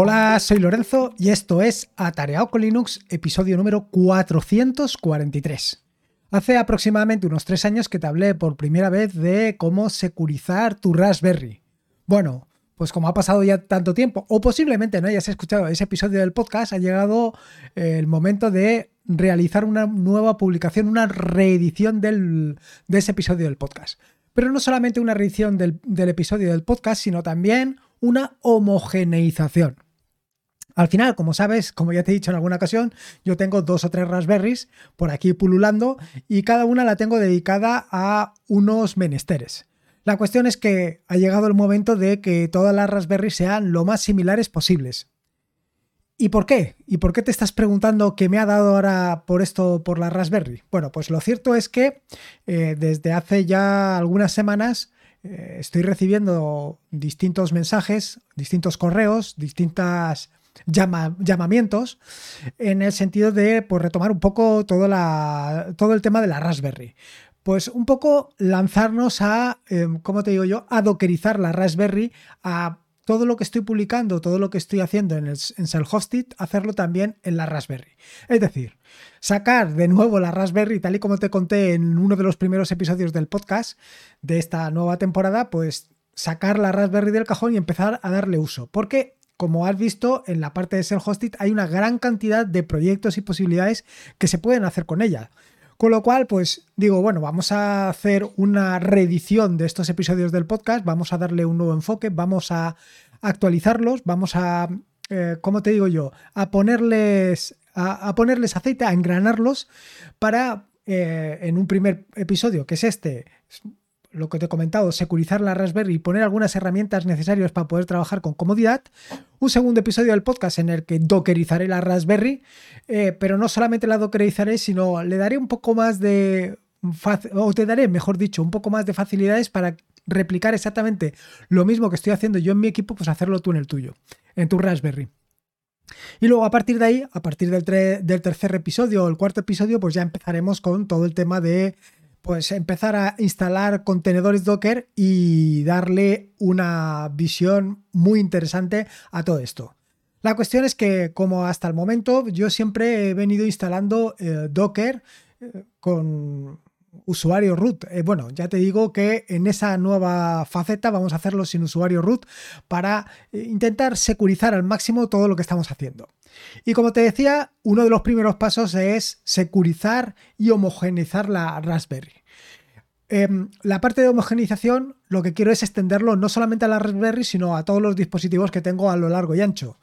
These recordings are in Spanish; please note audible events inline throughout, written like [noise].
Hola, soy Lorenzo y esto es Atareado con Linux, episodio número 443. Hace aproximadamente unos tres años que te hablé por primera vez de cómo securizar tu Raspberry. Bueno, pues como ha pasado ya tanto tiempo, o posiblemente no hayas escuchado ese episodio del podcast, ha llegado el momento de realizar una nueva publicación, una reedición de ese episodio del podcast. Pero no solamente una reedición del, del episodio del podcast, sino también una homogeneización. Al final, como sabes, como ya te he dicho en alguna ocasión, yo tengo dos o tres Raspberries por aquí pululando y cada una la tengo dedicada a unos menesteres. La cuestión es que ha llegado el momento de que todas las Raspberries sean lo más similares posibles. ¿Y por qué? ¿Y por qué te estás preguntando qué me ha dado ahora por esto, por la Raspberry? Bueno, pues lo cierto es que eh, desde hace ya algunas semanas eh, estoy recibiendo distintos mensajes, distintos correos, distintas llamamientos en el sentido de pues, retomar un poco todo, la, todo el tema de la Raspberry. Pues un poco lanzarnos a, em, ¿cómo te digo yo?, a dockerizar la Raspberry a todo lo que estoy publicando, todo lo que estoy haciendo en, el, en Self-Hosted, hacerlo también en la Raspberry. Es decir, sacar de nuevo la Raspberry, tal y como te conté en uno de los primeros episodios del podcast de esta nueva temporada, pues sacar la Raspberry del cajón y empezar a darle uso. Porque como has visto, en la parte de self-hosted hay una gran cantidad de proyectos y posibilidades que se pueden hacer con ella. Con lo cual, pues digo, bueno, vamos a hacer una reedición de estos episodios del podcast, vamos a darle un nuevo enfoque, vamos a actualizarlos, vamos a, eh, ¿cómo te digo yo? A ponerles, a, ponerles aceite, a engranarlos para, eh, en un primer episodio, que es este, lo que te he comentado, securizar la Raspberry y poner algunas herramientas necesarias para poder trabajar con comodidad. Un segundo episodio del podcast en el que dockerizaré la Raspberry, eh, pero no solamente la dockerizaré, sino le daré un poco más de... o te daré, mejor dicho, un poco más de facilidades para replicar exactamente lo mismo que estoy haciendo yo en mi equipo, pues hacerlo tú en el tuyo, en tu Raspberry. Y luego a partir de ahí, a partir del, del tercer episodio o el cuarto episodio, pues ya empezaremos con todo el tema de pues empezar a instalar contenedores Docker y darle una visión muy interesante a todo esto. La cuestión es que, como hasta el momento, yo siempre he venido instalando eh, Docker eh, con usuario root. Eh, bueno, ya te digo que en esa nueva faceta vamos a hacerlo sin usuario root para intentar securizar al máximo todo lo que estamos haciendo. Y como te decía, uno de los primeros pasos es securizar y homogeneizar la Raspberry. Em, la parte de homogenización lo que quiero es extenderlo no solamente a la Raspberry, sino a todos los dispositivos que tengo a lo largo y ancho.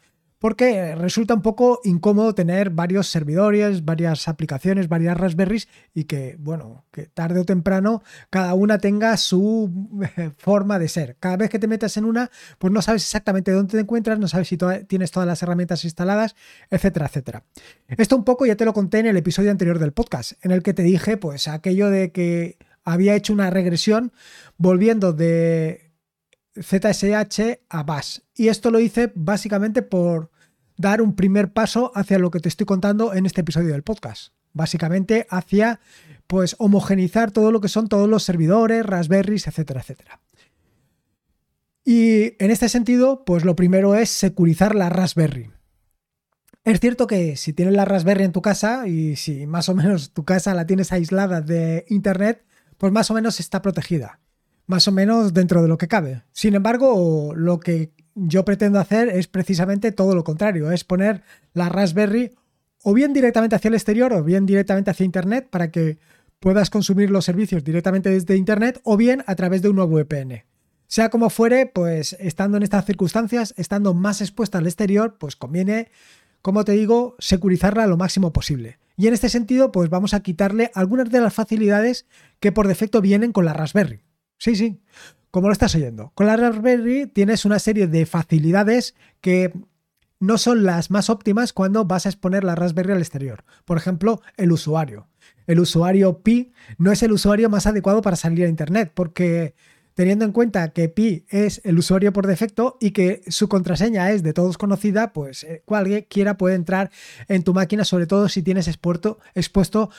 Porque resulta un poco incómodo tener varios servidores, varias aplicaciones, varias Raspberries y que, bueno, que tarde o temprano cada una tenga su forma de ser. Cada vez que te metas en una, pues no sabes exactamente dónde te encuentras, no sabes si tienes todas las herramientas instaladas, etcétera, etcétera. Esto un poco ya te lo conté en el episodio anterior del podcast, en el que te dije, pues aquello de que había hecho una regresión volviendo de ZSH a Bash. Y esto lo hice básicamente por dar un primer paso hacia lo que te estoy contando en este episodio del podcast. Básicamente hacia pues homogenizar todo lo que son todos los servidores, Raspberries, etcétera, etcétera. Y en este sentido, pues lo primero es securizar la Raspberry. Es cierto que si tienes la Raspberry en tu casa y si más o menos tu casa la tienes aislada de Internet, pues más o menos está protegida, más o menos dentro de lo que cabe. Sin embargo, lo que yo pretendo hacer es precisamente todo lo contrario, es poner la Raspberry o bien directamente hacia el exterior o bien directamente hacia Internet para que puedas consumir los servicios directamente desde Internet o bien a través de un nuevo VPN. Sea como fuere, pues estando en estas circunstancias, estando más expuesta al exterior, pues conviene, como te digo, securizarla lo máximo posible. Y en este sentido, pues vamos a quitarle algunas de las facilidades que por defecto vienen con la Raspberry. Sí, sí, como lo estás oyendo. Con la Raspberry tienes una serie de facilidades que no son las más óptimas cuando vas a exponer la Raspberry al exterior. Por ejemplo, el usuario. El usuario Pi no es el usuario más adecuado para salir a Internet porque teniendo en cuenta que Pi es el usuario por defecto y que su contraseña es de todos conocida, pues eh, cualquiera puede entrar en tu máquina, sobre todo si tienes expuesto, expuesto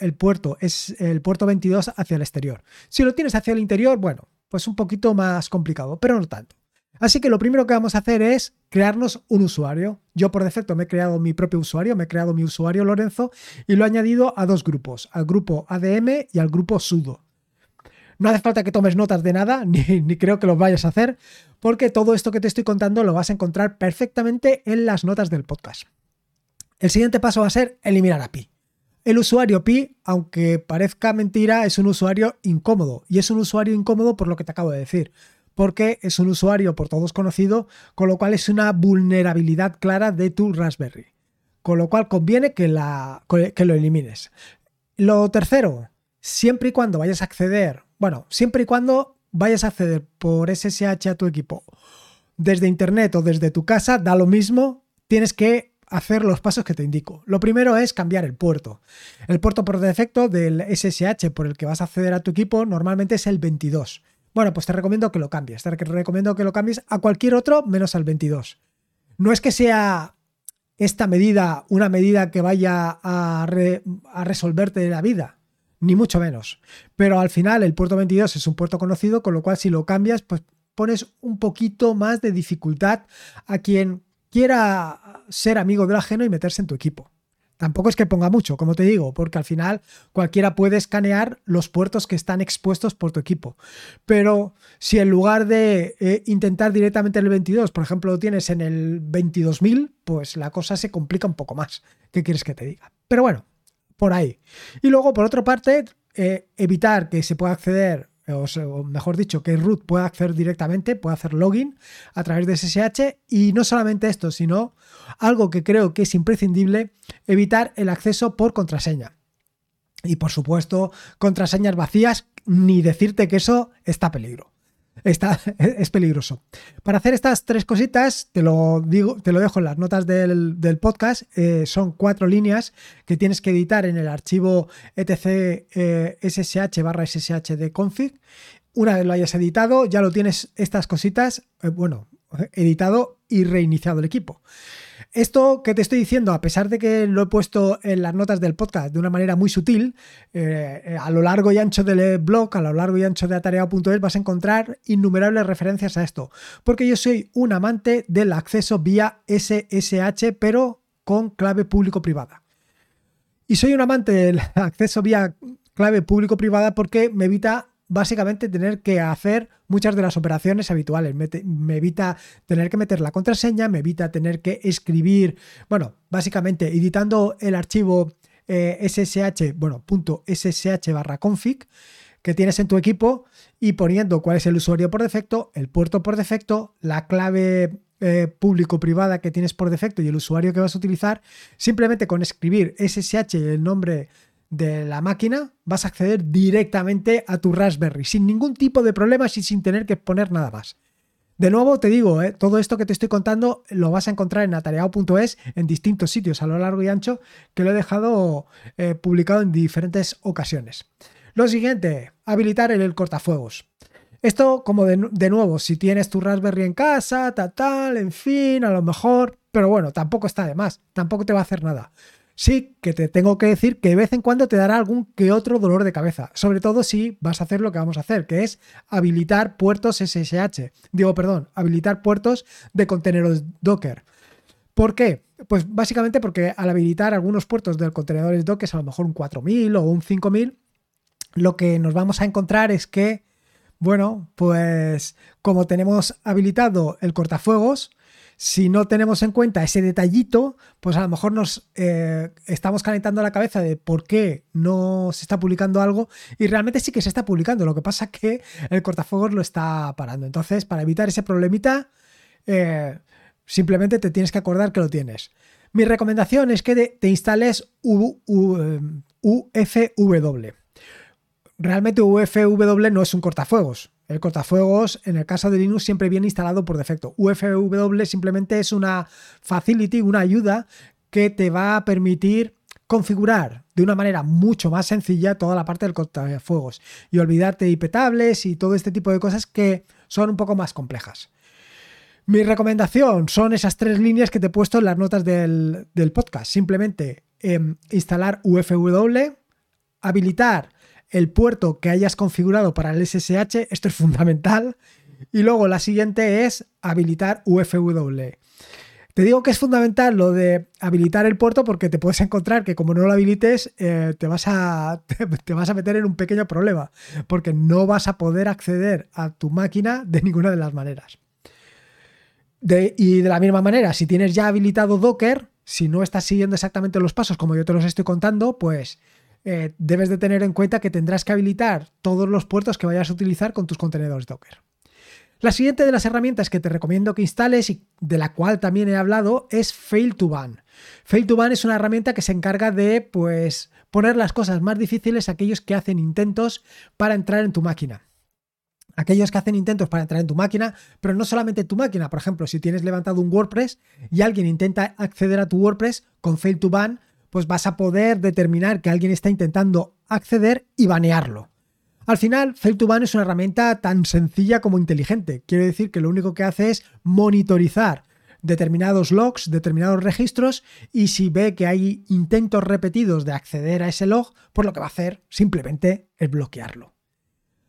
el puerto, es el puerto 22 hacia el exterior. Si lo tienes hacia el interior, bueno, pues un poquito más complicado, pero no tanto. Así que lo primero que vamos a hacer es crearnos un usuario. Yo por defecto me he creado mi propio usuario, me he creado mi usuario Lorenzo y lo he añadido a dos grupos, al grupo ADM y al grupo sudo. No hace falta que tomes notas de nada, [laughs] ni, creo que lo vayas a hacer, porque todo esto que te estoy contando lo vas a encontrar perfectamente en las notas del podcast. El siguiente paso va a ser eliminar a Pi. El usuario Pi, aunque parezca mentira, es un usuario incómodo. Y es un usuario incómodo por lo que te acabo de decir. Porque es un usuario por todos conocido, con lo cual es una vulnerabilidad clara de tu Raspberry. Con lo cual conviene que, la, que lo elimines. Lo tercero, siempre y cuando vayas a acceder, bueno, siempre y cuando vayas a acceder por SSH a tu equipo desde internet o desde tu casa, da lo mismo, tienes que hacer los pasos que te indico. Lo primero es cambiar el puerto. El puerto por defecto del SSH por el que vas a acceder a tu equipo normalmente es el 22. Bueno, pues te recomiendo que lo cambies. Te recomiendo que lo cambies a cualquier otro menos al 22. No es que sea esta medida una medida que vaya a, resolverte la vida, ni mucho menos. Pero al final el puerto 22 es un puerto conocido, con lo cual si lo cambias, pues pones un poquito más de dificultad a quien quiera ser amigo del ajeno y meterse en tu equipo. Tampoco es que ponga mucho, como te digo, porque al final cualquiera puede escanear los puertos que están expuestos por tu equipo. Pero si en lugar de eh, intentar directamente el 22, por ejemplo, lo tienes en el 22.000, pues la cosa se complica un poco más. ¿Qué quieres que te diga? Pero bueno, por ahí. Y luego, por otra parte, eh, evitar que se pueda acceder o, mejor dicho, que root pueda acceder directamente, pueda hacer login a través de SSH y no solamente esto, sino algo que creo que es imprescindible, evitar el acceso por contraseña. Y por supuesto, contraseñas vacías, ni decirte que eso está peligro. Está, es peligroso. Para hacer estas tres cositas, te lo, digo, te lo dejo en las notas del, podcast. Eh, son cuatro líneas que tienes que editar en el archivo etc ssh eh, barra ssh de config. Una vez lo hayas editado, ya lo tienes estas cositas, eh, bueno, editado y reiniciado el equipo. Esto que te estoy diciendo, a pesar de que lo he puesto en las notas del podcast de una manera muy sutil, eh, a lo largo y ancho del blog, a lo largo y ancho de atareado.es vas a encontrar innumerables referencias a esto, porque yo soy un amante del acceso vía SSH, pero con clave público-privada. Y soy un amante del acceso vía clave público-privada porque me evita básicamente tener que hacer muchas de las operaciones habituales. Me, evita tener que meter la contraseña, me evita tener que escribir, bueno, básicamente editando el archivo SSH, eh, bueno, punto SSH barra config que tienes en tu equipo y poniendo cuál es el usuario por defecto, el puerto por defecto, la clave eh, público-privada que tienes por defecto y el usuario que vas a utilizar, simplemente con escribir SSH el nombre de la máquina, vas a acceder directamente a tu Raspberry sin ningún tipo de problemas y sin tener que poner nada más. De nuevo te digo, eh, todo esto que te estoy contando lo vas a encontrar en atareado.es en distintos sitios a lo largo y ancho que lo he dejado eh, publicado en diferentes ocasiones. Lo siguiente, habilitar el, cortafuegos. Esto, como de, de, nuevo, si tienes tu Raspberry en casa, tal, tal, en fin, a lo mejor, pero bueno, tampoco está de más, tampoco te va a hacer nada sí que te tengo que decir que de vez en cuando te dará algún que otro dolor de cabeza, sobre todo si vas a hacer lo que vamos a hacer, que es habilitar puertos SSH. Digo, perdón, habilitar puertos de contenedores Docker. ¿Por qué? Pues básicamente porque al habilitar algunos puertos del contenedores Docker, a lo mejor un 4000 o un 5000, lo que nos vamos a encontrar es que, bueno, pues como tenemos habilitado el cortafuegos, si no tenemos en cuenta ese detallito, pues a lo mejor nos eh, estamos calentando la cabeza de por qué no se está publicando algo y realmente sí que se está publicando. Lo que pasa es que el cortafuegos lo está parando. Entonces, para evitar ese problemita, eh, simplemente te tienes que acordar que lo tienes. Mi recomendación es que te instales UFW. Realmente UFW no es un cortafuegos, el cortafuegos, en el caso de Linux, siempre viene instalado por defecto. UFW simplemente es una facility, una ayuda que te va a permitir configurar de una manera mucho más sencilla toda la parte del cortafuegos y olvidarte de IP tables y todo este tipo de cosas que son un poco más complejas. Mi recomendación son esas tres líneas que te he puesto en las notas del, podcast. Simplemente em, instalar UFW, habilitar el puerto que hayas configurado para el SSH, esto es fundamental, Y luego la siguiente es habilitar UFW. Te digo que es fundamental lo de habilitar el puerto porque te puedes encontrar que como no lo habilites eh, te, vas a, [laughs] te, vas a meter en un pequeño problema porque no vas a poder acceder a tu máquina de ninguna de las maneras. y de la misma manera, si tienes ya habilitado Docker, si no estás siguiendo exactamente los pasos como yo te los estoy contando, pues eh, debes de tener en cuenta que tendrás que habilitar todos los puertos que vayas a utilizar con tus contenedores Docker. La siguiente de las herramientas que te recomiendo que instales y de la cual también he hablado es Fail to Ban. Fail to Ban es una herramienta que se encarga de pues poner las cosas más difíciles a aquellos que hacen intentos para entrar en tu máquina. Aquellos que hacen intentos para entrar en tu máquina, pero no solamente en tu máquina. Por ejemplo, si tienes levantado un WordPress y alguien intenta acceder a tu WordPress con Fail to Ban, pues vas a poder determinar que alguien está intentando acceder y banearlo. Al final, Fail2Ban es una herramienta tan sencilla como inteligente. Quiero decir que lo único que hace es monitorizar determinados logs, determinados registros y si ve que hay intentos repetidos de acceder a ese log, pues lo que va a hacer simplemente es bloquearlo.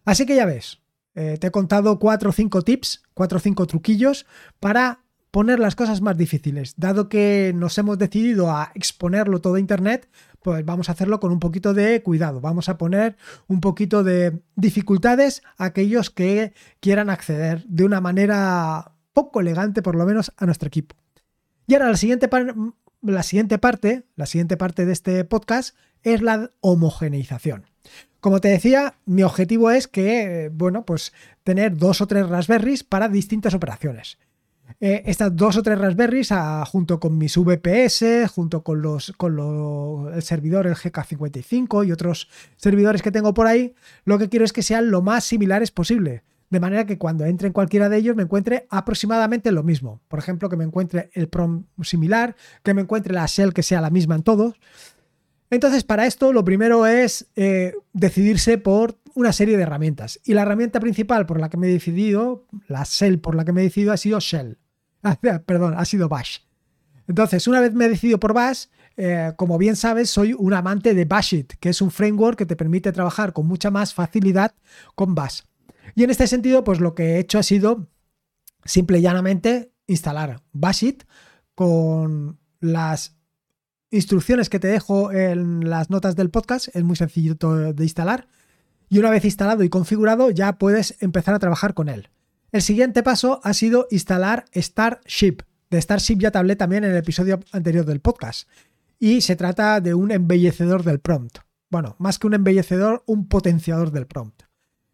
Así que ya ves, eh, te he contado cuatro o cinco tips, cuatro o cinco truquillos para poner las cosas más difíciles. Dado que nos hemos decidido a exponerlo todo a Internet, pues vamos a hacerlo con un poquito de cuidado. Vamos a poner un poquito de dificultades a aquellos que quieran acceder de una manera poco elegante, por lo menos, a nuestro equipo. Y ahora la siguiente, la siguiente parte, la siguiente parte de este podcast es la homogeneización. Como te decía, mi objetivo es que, bueno, pues tener dos o tres Raspberries para distintas operaciones. Eh, estas dos o tres Raspberries ah, junto con mis VPS, junto con los con el servidor el GK55 y otros servidores que tengo por ahí, lo que quiero es que sean lo más similares posible. De manera que cuando entre en cualquiera de ellos me encuentre aproximadamente lo mismo. Por ejemplo, que me encuentre el PROM similar, que me encuentre la shell que sea la misma en todos. Entonces, para esto, lo primero es eh, decidirse por una serie de herramientas. Y la herramienta principal por la que me he decidido, la shell por la que me he decidido, ha sido Shell. [laughs] Perdón, ha sido Bash. Entonces, una vez me he decidido por Bash, eh, como bien sabes, soy un amante de Bashit, que es un framework que te permite trabajar con mucha más facilidad con Bash. Y en este sentido, pues lo que he hecho ha sido simple y llanamente instalar Bashit con las instrucciones que te dejo en las notas del podcast. Es muy sencillo de instalar. Y una vez instalado y configurado, ya puedes empezar a trabajar con él. El siguiente paso ha sido instalar Starship. De Starship ya te hablé también en el episodio anterior del podcast. Y se trata de un embellecedor del prompt. Bueno, más que un embellecedor, un potenciador del prompt.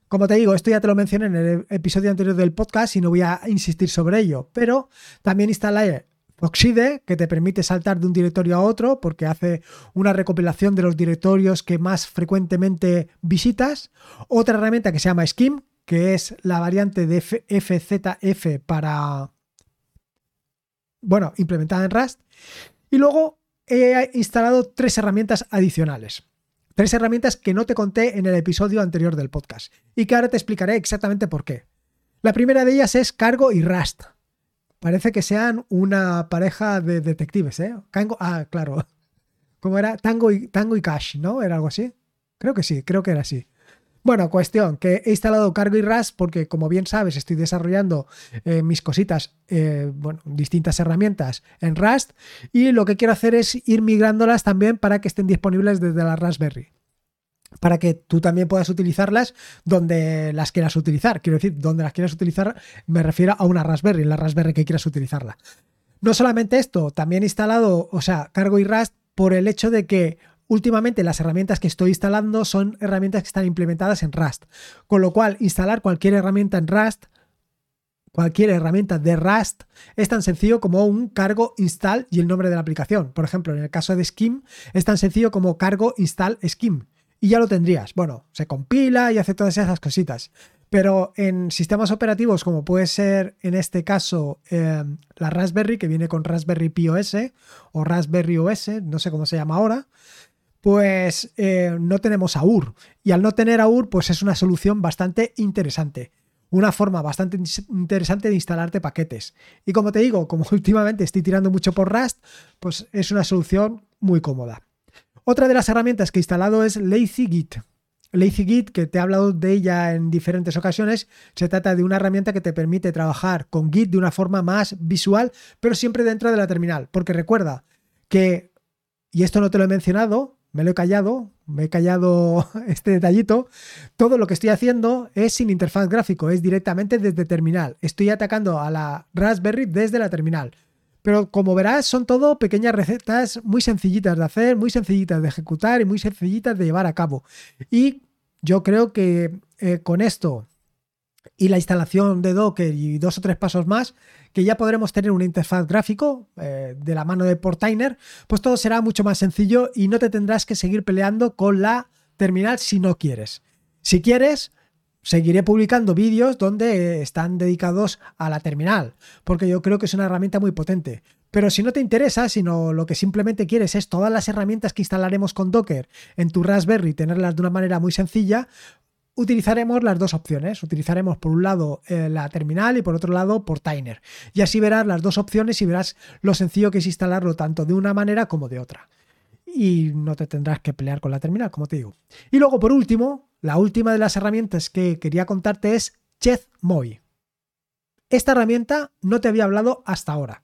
Como te digo, esto ya te lo mencioné en el episodio anterior del podcast y no voy a insistir sobre ello, pero también instalé Oxide, que te permite saltar de un directorio a otro porque hace una recopilación de los directorios que más frecuentemente visitas. Otra herramienta que se llama Skim, que es la variante de FZF para, bueno, implementada en Rust. Y luego he instalado tres herramientas adicionales. Tres herramientas que no te conté en el episodio anterior del podcast y que ahora te explicaré exactamente por qué. La primera de ellas es Cargo y Rust. Parece que sean una pareja de detectives, ¿eh? ah, claro. [laughs] ¿Cómo era? Tango y, Tango y Cash, ¿no? ¿Era algo así? Creo que sí, creo que era así. Bueno, cuestión, que he instalado Cargo y Rust porque, como bien sabes, estoy desarrollando eh, mis cositas, eh, bueno, distintas herramientas en Rust y lo que quiero hacer es ir migrándolas también para que estén disponibles desde la Raspberry para que tú también puedas utilizarlas donde las quieras utilizar. Quiero decir, donde las quieras utilizar me refiero a una Raspberry, la Raspberry que quieras utilizarla. No solamente esto, también he instalado, o sea, Cargo y Rust por el hecho de que últimamente las herramientas que estoy instalando son herramientas que están implementadas en Rust. Con lo cual, instalar cualquier herramienta en Rust, cualquier herramienta de Rust, es tan sencillo como un cargo install y el nombre de la aplicación. Por ejemplo, en el caso de Skim, es tan sencillo como cargo install Skim. Y ya lo tendrías. Bueno, se compila y hace todas esas cositas. Pero en sistemas operativos, como puede ser en este caso eh, la Raspberry, que viene con Raspberry Pi OS o Raspberry OS, no sé cómo se llama ahora, pues eh, no tenemos AUR. Y al no tener AUR, pues es una solución bastante interesante. Una forma bastante interesante de instalarte paquetes. Y como te digo, como [laughs] últimamente estoy tirando mucho por Rust, pues es una solución muy cómoda. Otra de las herramientas que he instalado es LazyGit. LazyGit, que te he hablado de ella en diferentes ocasiones, se trata de una herramienta que te permite trabajar con Git de una forma más visual, pero siempre dentro de la terminal. Porque recuerda que, y esto no te lo he mencionado, me lo he callado, me he callado [laughs] este detallito, todo lo que estoy haciendo es sin interfaz gráfico, es directamente desde terminal. Estoy atacando a la Raspberry desde la terminal. Pero como verás, son todo pequeñas recetas muy sencillitas de hacer, muy sencillitas de ejecutar y muy sencillitas de llevar a cabo. Y yo creo que eh, con esto y la instalación de Docker y dos o tres pasos más, que ya podremos tener una interfaz gráfico eh, de la mano de Portainer, pues todo será mucho más sencillo y no te tendrás que seguir peleando con la terminal si no quieres. Si quieres, seguiré publicando vídeos donde están dedicados a la terminal, porque yo creo que es una herramienta muy potente. Pero si no te interesa, sino lo que simplemente quieres es todas las herramientas que instalaremos con Docker en tu Raspberry, tenerlas de una manera muy sencilla, utilizaremos las dos opciones. Utilizaremos por un lado eh, la terminal y por otro lado Portainer. Y así verás las dos opciones y verás lo sencillo que es instalarlo tanto de una manera como de otra. Y no te tendrás que pelear con la terminal, como te digo. Y luego, por último, la última de las herramientas que quería contarte es ChezMoi. Esta herramienta no te había hablado hasta ahora.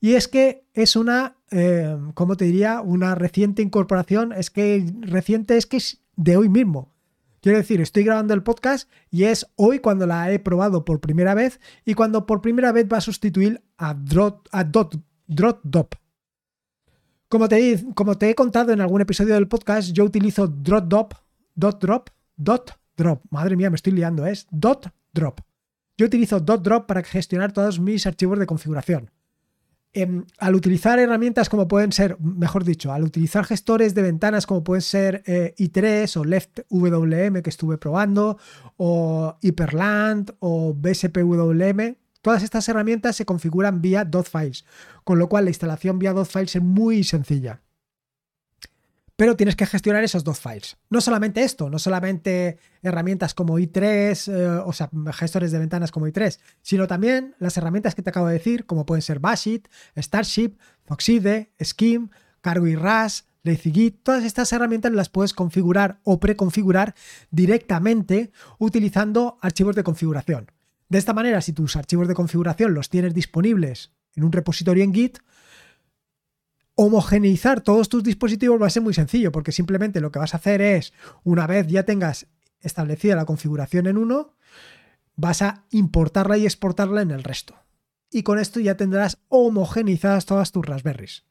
Y es que es una, eh, ¿cómo te diría? Una reciente incorporación. Es que reciente es que es de hoy mismo. Quiero decir, estoy grabando el podcast y es hoy cuando la he probado por primera vez y cuando por primera vez va a sustituir a, Dot, Como te, como te he contado en algún episodio del podcast, yo utilizo Drop, Dot Drop Dot Drop. Madre mía, me estoy liando, es Dot Drop. Yo utilizo Dot Drop para gestionar todos mis archivos de configuración. Em, al utilizar herramientas como pueden ser, mejor dicho, al utilizar gestores de ventanas como pueden ser eh, i3 o LeftWM que estuve probando, o Hyperland o BSPWM, todas estas herramientas se configuran vía dot files, con lo cual la instalación vía dot files es muy sencilla pero tienes que gestionar esos dos files. No solamente esto, no solamente herramientas como i3, eh, o sea, gestores de ventanas como i3, sino también las herramientas que te acabo de decir, como pueden ser Bashit, Starship, Foxide, Scheme, Cargo y RAS, LazyGit, todas estas herramientas las puedes configurar o preconfigurar directamente utilizando archivos de configuración. De esta manera, si tus archivos de configuración los tienes disponibles en un repositorio en Git, homogeneizar todos tus dispositivos va a ser muy sencillo, porque simplemente lo que vas a hacer es, una vez ya tengas establecida la configuración en uno, vas a importarla y exportarla en el resto. Y con esto ya tendrás homogenizadas todas tus Raspberries.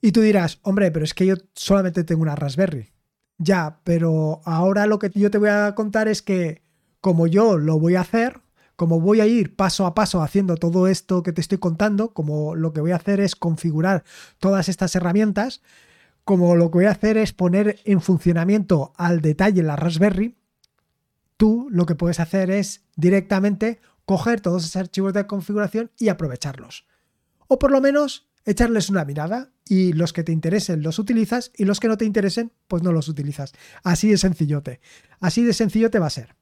Y tú dirás, hombre, pero es que yo solamente tengo una Raspberry. Ya, pero ahora lo que yo te voy a contar es que como yo lo voy a hacer, como voy a ir paso a paso haciendo todo esto que te estoy contando, como lo que voy a hacer es configurar todas estas herramientas, como lo que voy a hacer es poner en funcionamiento al detalle la Raspberry, tú lo que puedes hacer es directamente coger todos esos archivos de configuración y aprovecharlos. O por lo menos echarles una mirada y los que te interesen los utilizas y los que no te interesen pues no los utilizas. Así de sencillote. Así de sencillo te va a ser.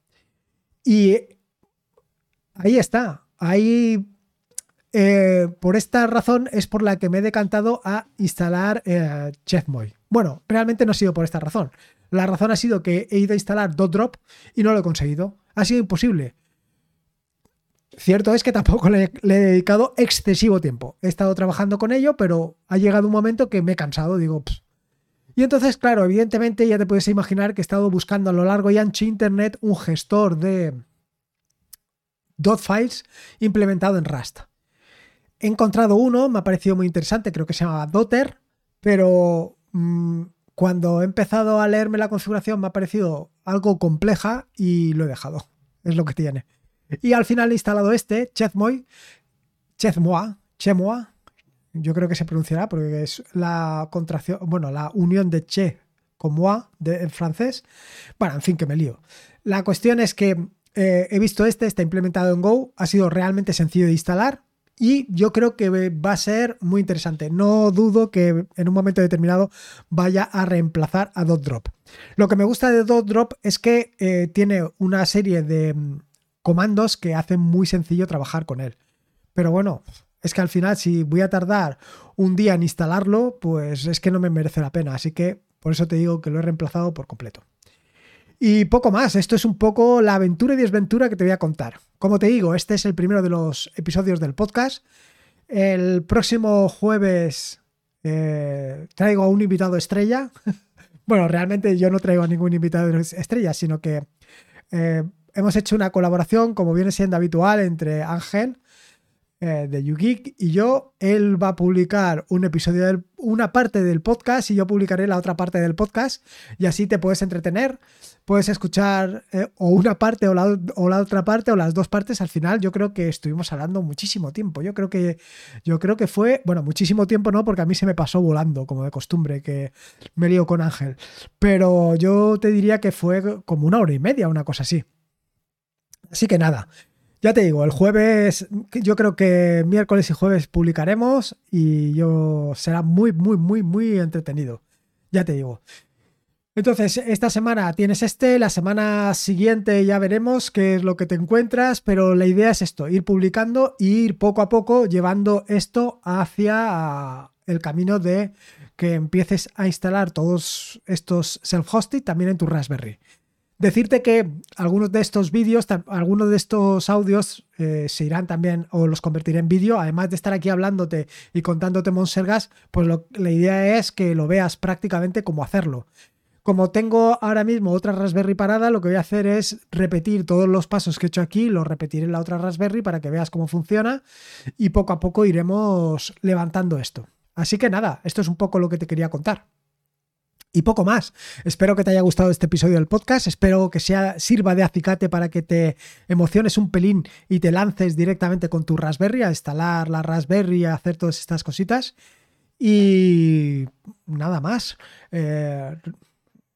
Y Ahí está. Ahí, eh, por esta razón es por la que me he decantado a instalar eh, ChefMoy. Bueno, realmente no ha sido por esta razón. La razón ha sido que he ido a instalar DotDrop y no lo he conseguido. Ha sido imposible. Cierto es que tampoco le, he dedicado excesivo tiempo. He estado trabajando con ello, pero ha llegado un momento que me he cansado. Digo, y entonces, claro, evidentemente ya te puedes imaginar que he estado buscando a lo largo y ancho internet un gestor de, dot files implementado en Rust. He encontrado uno, me ha parecido muy interesante, creo que se llama Dotter, pero mm, cuando he empezado a leerme la configuración me ha parecido algo compleja y lo he dejado. Es lo que tiene. Y al final he instalado este, Chezmoy, Chezmoa, Chemoa, yo creo que se pronunciará porque es la contracción, bueno, la unión de Che con de, en francés. Bueno, en fin, que me lío. La cuestión es que eh, he visto este, está implementado en Go, ha sido realmente sencillo de instalar y yo creo que va a ser muy interesante. No dudo que en un momento determinado vaya a reemplazar a DotDrop. Lo que me gusta de DotDrop es que eh, tiene una serie de mm, comandos que hacen muy sencillo trabajar con él. Pero bueno, es que al final si voy a tardar un día en instalarlo, pues es que no me merece la pena. Así que por eso te digo que lo he reemplazado por completo. Y poco más, esto es un poco la aventura y desventura que te voy a contar. Como te digo, este es el primero de los episodios del podcast. El próximo jueves eh, traigo a un invitado estrella. [laughs] bueno, realmente yo no traigo a ningún invitado estrella, sino que eh, hemos hecho una colaboración, como viene siendo habitual, entre Ángel eh, de YouGeek y yo. Él va a publicar un episodio, de una parte del podcast y yo publicaré la otra parte del podcast y así te puedes entretener. Puedes escuchar eh, o una parte o la, o la, otra parte o las dos partes. Al final yo creo que estuvimos hablando muchísimo tiempo. Yo creo que yo creo que fue, bueno, muchísimo tiempo no, porque a mí se me pasó volando, como de costumbre, que me lío con Ángel. Pero yo te diría que fue como una hora y media, una cosa así. Así que nada, ya te digo, el jueves, yo creo que miércoles y jueves publicaremos y yo será muy, muy, muy, muy entretenido. Ya te digo. Entonces, esta semana tienes este, la semana siguiente ya veremos qué es lo que te encuentras, pero la idea es esto, ir publicando e ir poco a poco llevando esto hacia el camino de que empieces a instalar todos estos self-hosted también en tu Raspberry. Decirte que algunos de estos vídeos, algunos de estos audios eh, se irán también o los convertiré en vídeo. Además de estar aquí hablándote y contándote Monsergas, pues la idea es que lo veas prácticamente como hacerlo. Como tengo ahora mismo otra Raspberry parada, lo que voy a hacer es repetir todos los pasos que he hecho aquí, los repetiré en la otra Raspberry para que veas cómo funciona y poco a poco iremos levantando esto. Así que nada, esto es un poco lo que te quería contar y poco más. Espero que te haya gustado este episodio del podcast, espero que sea, sirva de acicate para que te emociones un pelín y te lances directamente con tu Raspberry a instalar la Raspberry, a hacer todas estas cositas. Y nada más. Eh,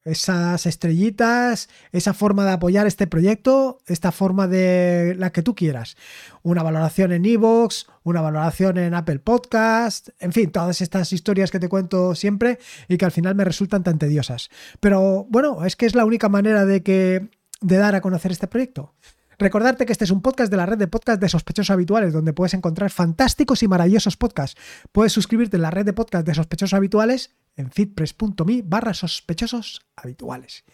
esas estrellitas, esa forma de apoyar este proyecto, esta forma de la que tú quieras. Una valoración en Evox, una valoración en Apple Podcast, en fin, todas estas historias que te cuento siempre y que al final me resultan tan tediosas. Pero bueno, es que es la única manera de que de dar a conocer este proyecto. Recordarte que este es un podcast de la red de podcast de sospechosos habituales, donde puedes encontrar fantásticos y maravillosos podcasts. Puedes suscribirte en la red de podcast de sospechosos habituales en feedpress.me barra sospechosos habituales.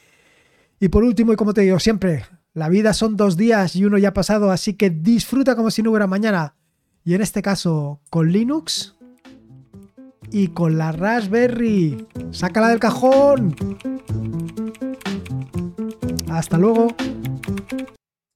Y por último, y como te digo siempre, la vida son dos días y uno ya ha pasado, así que disfruta como si no hubiera mañana. Y en este caso, con Linux y con la Raspberry. ¡Sácala del cajón! Hasta luego.